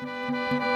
La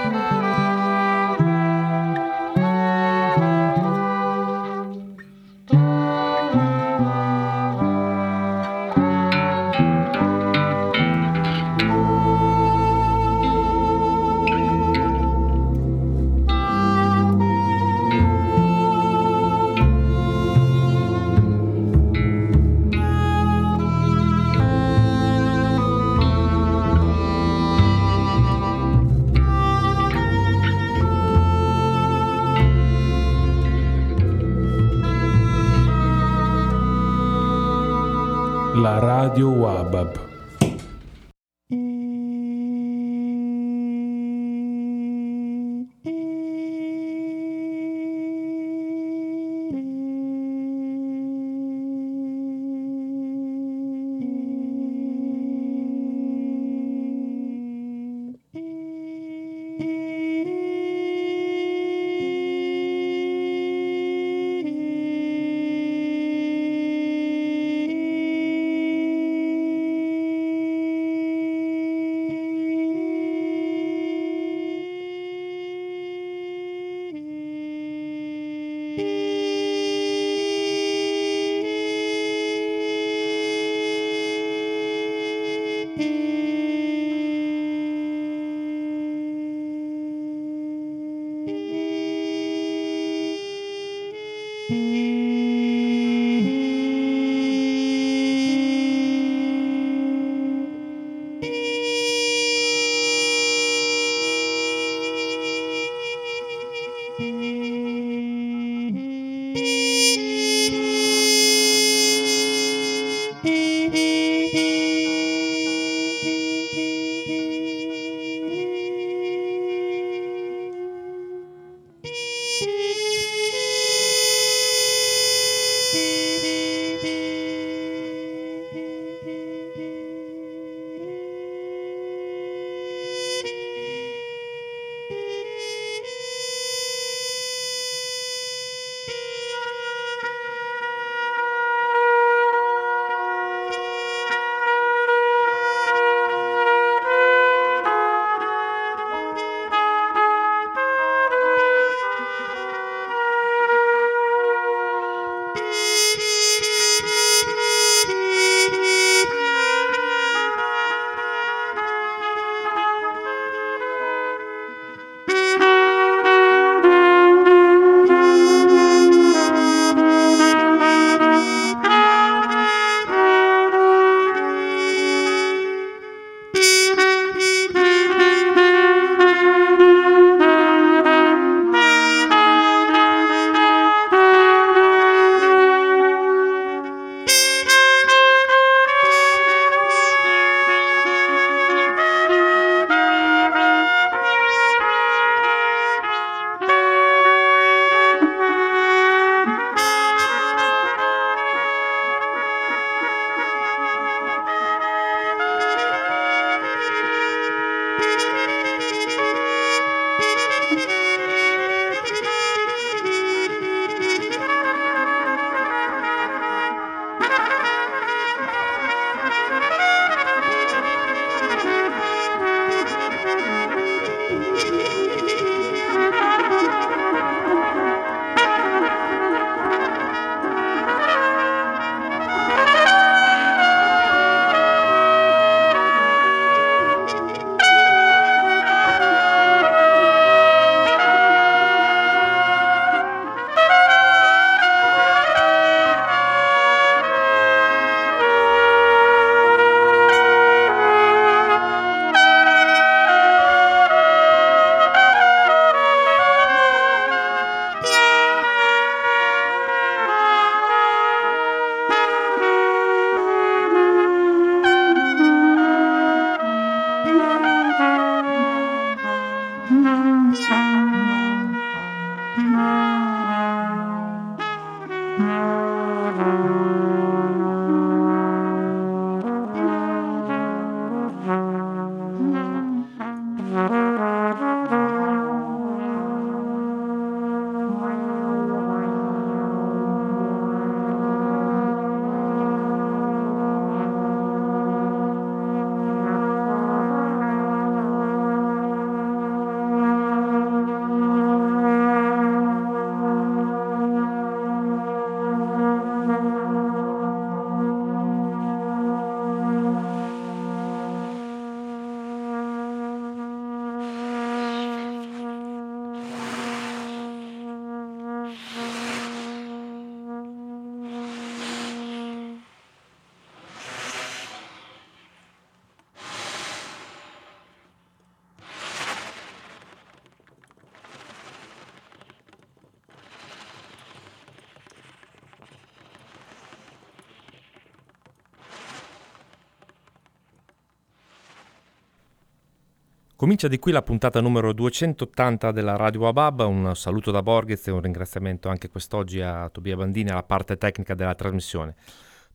Comincia di qui la puntata numero 280 della Radio Abab, un saluto da Borghez e un ringraziamento anche quest'oggi a Tobia Bandini alla parte tecnica della trasmissione.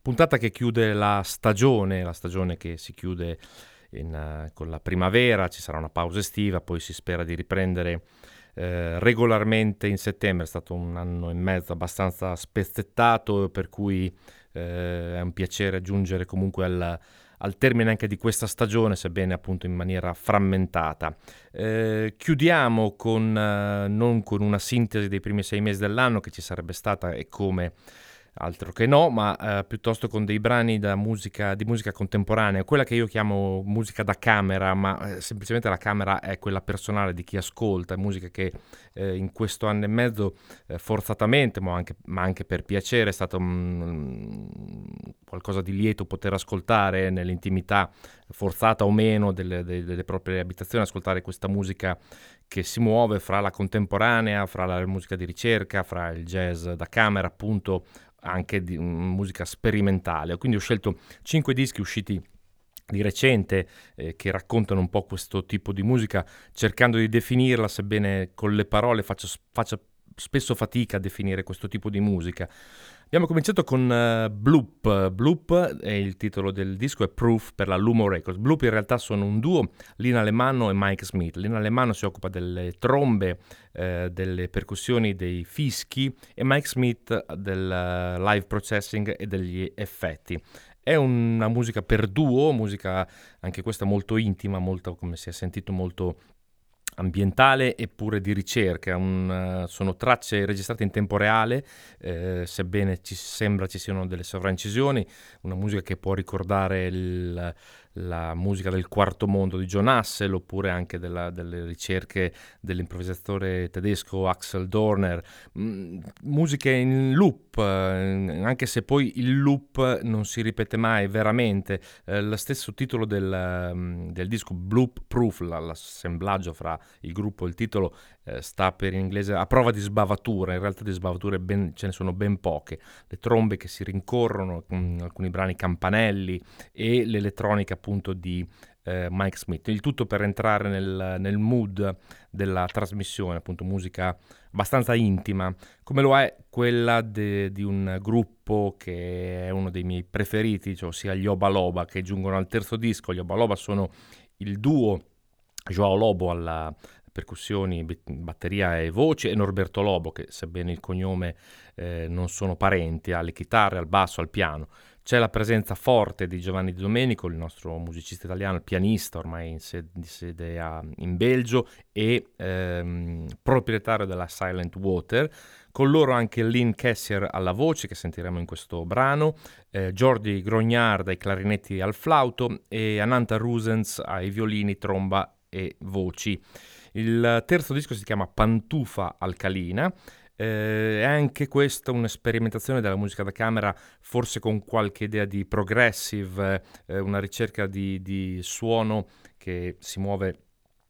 Puntata che chiude la stagione, la stagione che si chiude in, uh, con la primavera, ci sarà una pausa estiva, poi si spera di riprendere eh, regolarmente in settembre, è stato un anno e mezzo abbastanza spezzettato, per cui eh, è un piacere giungere comunque al al termine anche di questa stagione, sebbene appunto in maniera frammentata. Eh, chiudiamo con, eh, non con una sintesi dei primi sei mesi dell'anno che ci sarebbe stata e come altro che no, ma eh, piuttosto con dei brani musica, di musica contemporanea, quella che io chiamo musica da camera, ma eh, semplicemente la camera è quella personale di chi ascolta, musica che eh, in questo anno e mezzo eh, forzatamente, ma anche, ma anche, per piacere, è stato um, qualcosa di lieto poter ascoltare nell'intimità, forzata o meno, delle, delle, delle proprie abitazioni, ascoltare questa musica che si muove fra la contemporanea, fra la musica di ricerca, fra il jazz da camera, appunto anche di musica sperimentale. Quindi ho scelto cinque dischi usciti di recente eh, che raccontano un po' questo tipo di musica, cercando di definirla, sebbene con le parole faccia, faccia spesso fatica a definire questo tipo di musica. Abbiamo cominciato con uh, Bloop. Bloop è il titolo del disco, è Proof per la Lumo Records. Bloop in realtà sono un duo, Lina Alemanno e Mike Smith. Lina Alemanno si occupa delle trombe, eh, delle percussioni, dei fischi e Mike Smith del uh, live processing e degli effetti. È una musica per duo, musica anche questa molto intima, molto, come si è sentito, molto ambientale eppure di ricerca. Un, uh, sono tracce registrate in tempo reale, eh, sebbene ci sembra ci siano delle sovraincisioni, una musica che può ricordare il, la musica del quarto mondo di John Hassel oppure anche della, delle ricerche dell'improvvisatore tedesco Axel Dorner, mm, musiche in loop, eh, anche se poi il loop non si ripete mai veramente, eh, lo stesso titolo del, um, del disco Bloop Proof, l'assemblaggio fra il gruppo e il titolo eh, sta per in inglese a prova di sbavatura, in realtà di sbavature ben, ce ne sono ben poche, le trombe che si rincorrono, con alcuni brani campanelli e l'elettronica appunto di eh, Mike Smith. Il tutto per entrare nel, nel, mood della trasmissione, appunto musica abbastanza intima, come lo è quella de, di un gruppo che è uno dei miei preferiti, cioè ossia gli Oba Loba, che giungono al terzo disco. Gli Oba Loba sono il duo Joao Lobo alla percussioni, batteria e voce, e Norberto Lobo, che sebbene il cognome eh, non sono parenti, alle chitarre, al basso, al piano. C'è la presenza forte di Giovanni Di Domenico, il nostro musicista italiano, il pianista ormai in sede, di sede a, in Belgio e ehm, proprietario della Silent Water. Con loro anche Lynn Kessier alla voce, che sentiremo in questo brano, eh, Jordi Grognard ai clarinetti e al flauto e Ananta Rusens ai violini, tromba e voci. Il terzo disco si chiama Pantufa Alcalina. Eh, è anche questa un'esperimentazione della musica da camera, forse con qualche idea di progressive, eh, una ricerca di, di suono che si muove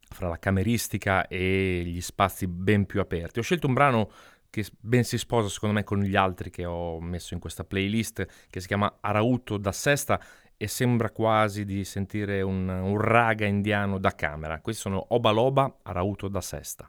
fra la cameristica e gli spazi ben più aperti. Ho scelto un brano che ben si sposa secondo me con gli altri che ho messo in questa playlist, che si chiama Arauto da Sesta e sembra quasi di sentire un, un raga indiano da camera. Questi sono Oba Loba, Arauto da Sesta.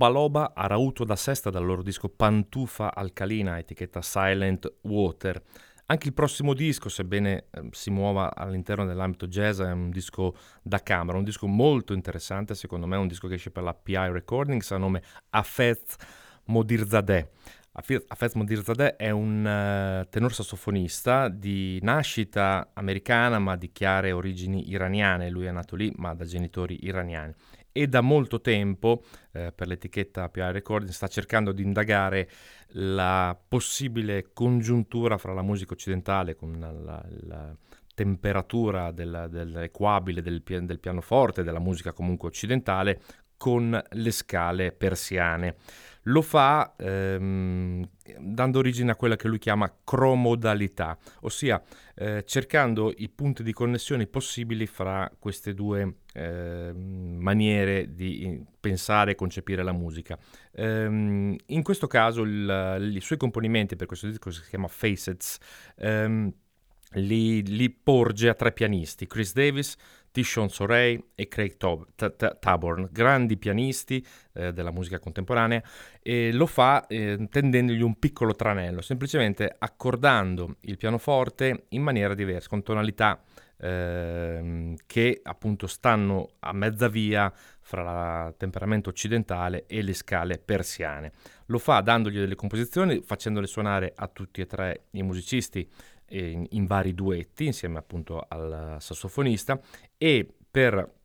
Oba Loba Arauto da Sesta dal loro disco Pantufa Alcalina, etichetta Silent Water. Anche il prossimo disco, sebbene eh, si muova all'interno dell'ambito jazz, è un disco da camera, un disco molto interessante, secondo me un disco che esce per la PI Recordings a nome Afez Modirzadeh. Afez Modirzadeh è un uh, tenor sassofonista di nascita americana ma di chiare origini iraniane, lui è nato lì ma da genitori iraniani e da molto tempo eh, per l'etichetta PI Recording sta cercando di indagare la possibile congiuntura fra la musica occidentale con la, la temperatura del, dell'equabile del, del pianoforte, della musica comunque occidentale, con le scale persiane. Lo fa ehm, dando origine a quella che lui chiama cromodalità, ossia eh, cercando i punti di connessione possibili fra queste due eh, maniere di pensare e concepire la musica. Ehm, in questo caso il, i suoi componimenti per questo disco si chiama Facets. Ehm, li, li, porge a tre pianisti, Chris Davis, Tishon Sorey e Craig Taborn, grandi pianisti eh, della musica contemporanea, e lo fa eh, tendendogli un piccolo tranello, semplicemente accordando il pianoforte in maniera diversa, con tonalità eh, che appunto stanno a mezza via fra il temperamento occidentale e le scale persiane. Lo fa dandogli delle composizioni, facendole suonare a tutti e tre i musicisti in, in vari duetti insieme appunto al sassofonista e per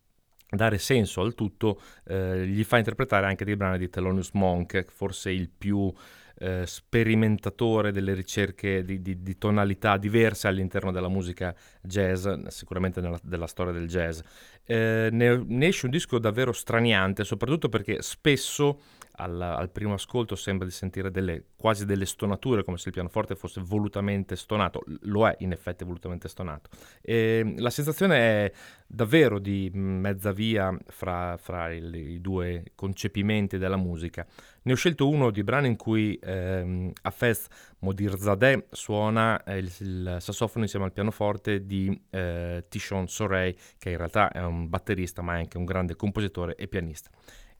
dare senso al tutto eh, gli fa interpretare anche dei brani di Thelonious Monk, forse il più eh, sperimentatore delle ricerche di, di, di, tonalità diverse all'interno della musica jazz, sicuramente nella, della storia del jazz. Eh, ne, ne, esce un disco davvero straniante, soprattutto perché spesso al, al, primo ascolto sembra di sentire delle, quasi delle stonature, come se il pianoforte fosse volutamente stonato, lo è in effetti volutamente stonato. E la sensazione è davvero di mezza via fra, fra il, i due concepimenti della musica. Ne ho scelto uno di brani in cui ehm, Hafez Modirzadeh suona eh, il, il, sassofono insieme al pianoforte di eh, Tishon Sorey, che in realtà è un batterista ma è anche un grande compositore e pianista.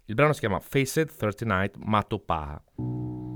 Il brano si chiama Faced 39 Matopaha.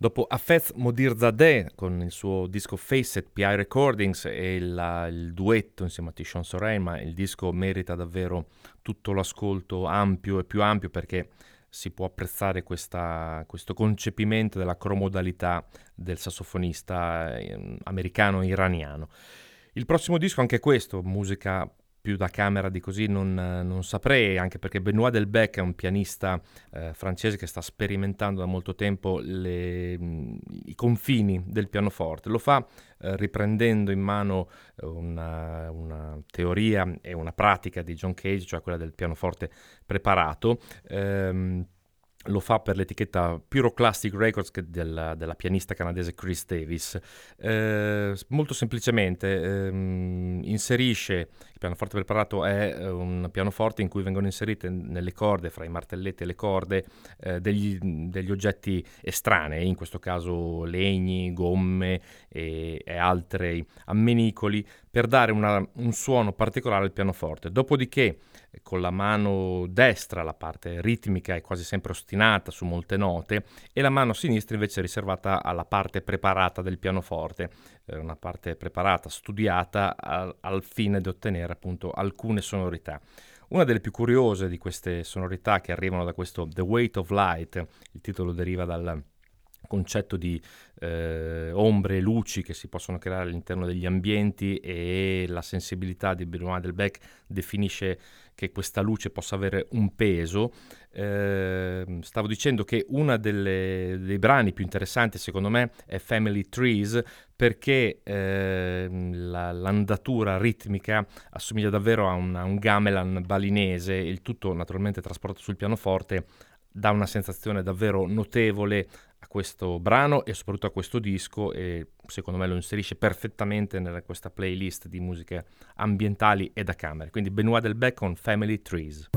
Dopo Afez Modirzadeh con il suo disco Facet PI Recordings e il, il duetto insieme a Tishon Sorain, ma il disco merita davvero tutto l'ascolto ampio e più ampio perché si può apprezzare questa, questo concepimento della cromodalità del sassofonista eh, americano-iraniano. Il prossimo disco anche questo, musica più da camera di così non, non, saprei, anche perché Benoît Delbecq è un pianista eh, francese che sta sperimentando da molto tempo le, i confini del pianoforte. Lo fa eh, riprendendo in mano una, una, teoria e una pratica di John Cage, cioè quella del pianoforte preparato. Ehm, lo fa per l'etichetta Pyroclastic Records della, della, pianista canadese Chris Davis. Eh, molto semplicemente ehm, inserisce, il pianoforte preparato è eh, un pianoforte in cui vengono inserite nelle corde, fra i martelletti e le corde, eh, degli, degli, oggetti estranei, in questo caso legni, gomme e, e altri ammenicoli, per dare una, un suono particolare al pianoforte. Dopodiché con la mano destra la parte ritmica è quasi sempre ostinata su molte note e la mano sinistra invece è riservata alla parte preparata del pianoforte, una parte preparata, studiata al, al fine di ottenere appunto alcune sonorità. Una delle più curiose di queste sonorità che arrivano da questo The Weight of Light, il titolo deriva dal concetto di eh, ombre e luci che si possono creare all'interno degli ambienti e la sensibilità di Benoît Delbecq definisce che questa luce possa avere un peso. Eh, stavo dicendo che uno dei brani più interessanti secondo me è Family Trees perché eh, la, l'andatura ritmica assomiglia davvero a un, a un gamelan balinese, il tutto naturalmente trasportato sul pianoforte dà una sensazione davvero notevole a questo brano e soprattutto a questo disco e secondo me lo inserisce perfettamente in questa playlist di musiche ambientali e da camere. Quindi Benoit Delbecq con Family Trees.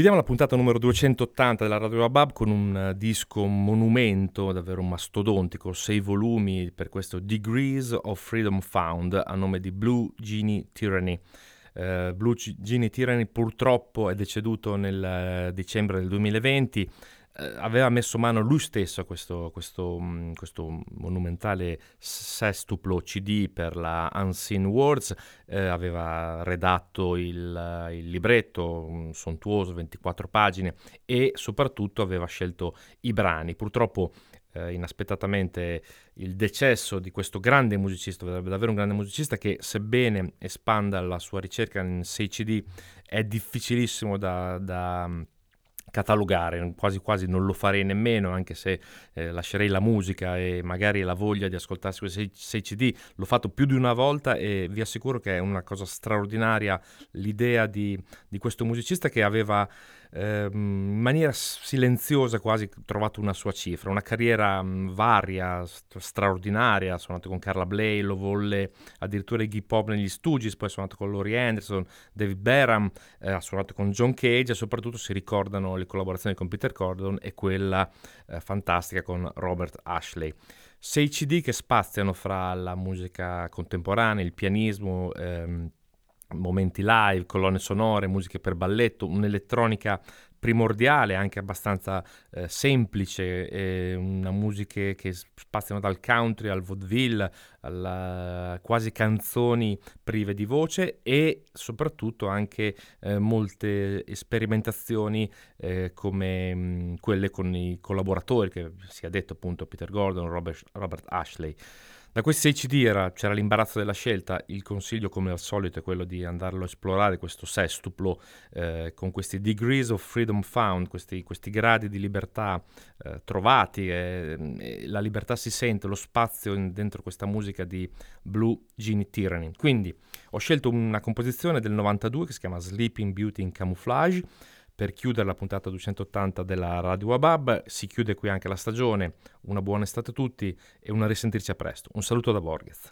Chiudiamo la puntata numero 280 della Radio Abab con un uh, disco monumento, davvero mastodontico, sei volumi per questo Degrees of Freedom Found a nome di Blue Genie Tyranny. Uh, Blue Genie Tyranny purtroppo è deceduto nel uh, dicembre del 2020, eh, aveva messo mano lui stesso a questo, questo, mm, questo, monumentale sestuplo CD per la Unseen Words, eh, aveva redatto il, il libretto sontuoso, 24 pagine, e soprattutto aveva scelto i brani. Purtroppo eh, inaspettatamente il decesso di questo grande musicista, davvero un grande musicista che sebbene espanda la sua ricerca in 6 CD è difficilissimo da, da catalogare, quasi quasi non lo farei nemmeno, anche se eh, lascerei la musica e magari la voglia di ascoltarsi questi 6 CD, l'ho fatto più di una volta e vi assicuro che è una cosa straordinaria l'idea di, di questo musicista che aveva Ehm, in maniera silenziosa quasi trovato una sua cifra, una carriera mh, varia, st- straordinaria, ha suonato con Carla Bley, lo volle addirittura Iggy Pop negli Stooges, poi ha suonato con Laurie Anderson, David Beram, eh, ha suonato con John Cage e soprattutto si ricordano le collaborazioni con Peter Cordon e quella eh, fantastica con Robert Ashley. Sei CD che spaziano fra la musica contemporanea, il pianismo, ehm, momenti live, colonne sonore, musiche per balletto, un'elettronica primordiale, anche abbastanza eh, semplice, eh, una musica che spaziano dal country al vaudeville, alla, quasi canzoni prive di voce e soprattutto anche eh, molte sperimentazioni eh, come mh, quelle con i collaboratori, che si è detto appunto Peter Gordon, Robert, Robert Ashley. Da questi 6 CD era, c'era l'imbarazzo della scelta, il consiglio come al solito è quello di andarlo a esplorare, questo sestuplo eh, con questi degrees of freedom found, questi, questi gradi di libertà eh, trovati, eh, la libertà si sente, lo spazio in, dentro questa musica di Blue Genie Tyranny. Quindi ho scelto una composizione del 92 che si chiama Sleeping Beauty in Camouflage, per chiudere la puntata 280 della Radio Wabab. Si chiude qui anche la stagione. Una buona estate a tutti e una risentirci a presto. Un saluto da Borghez.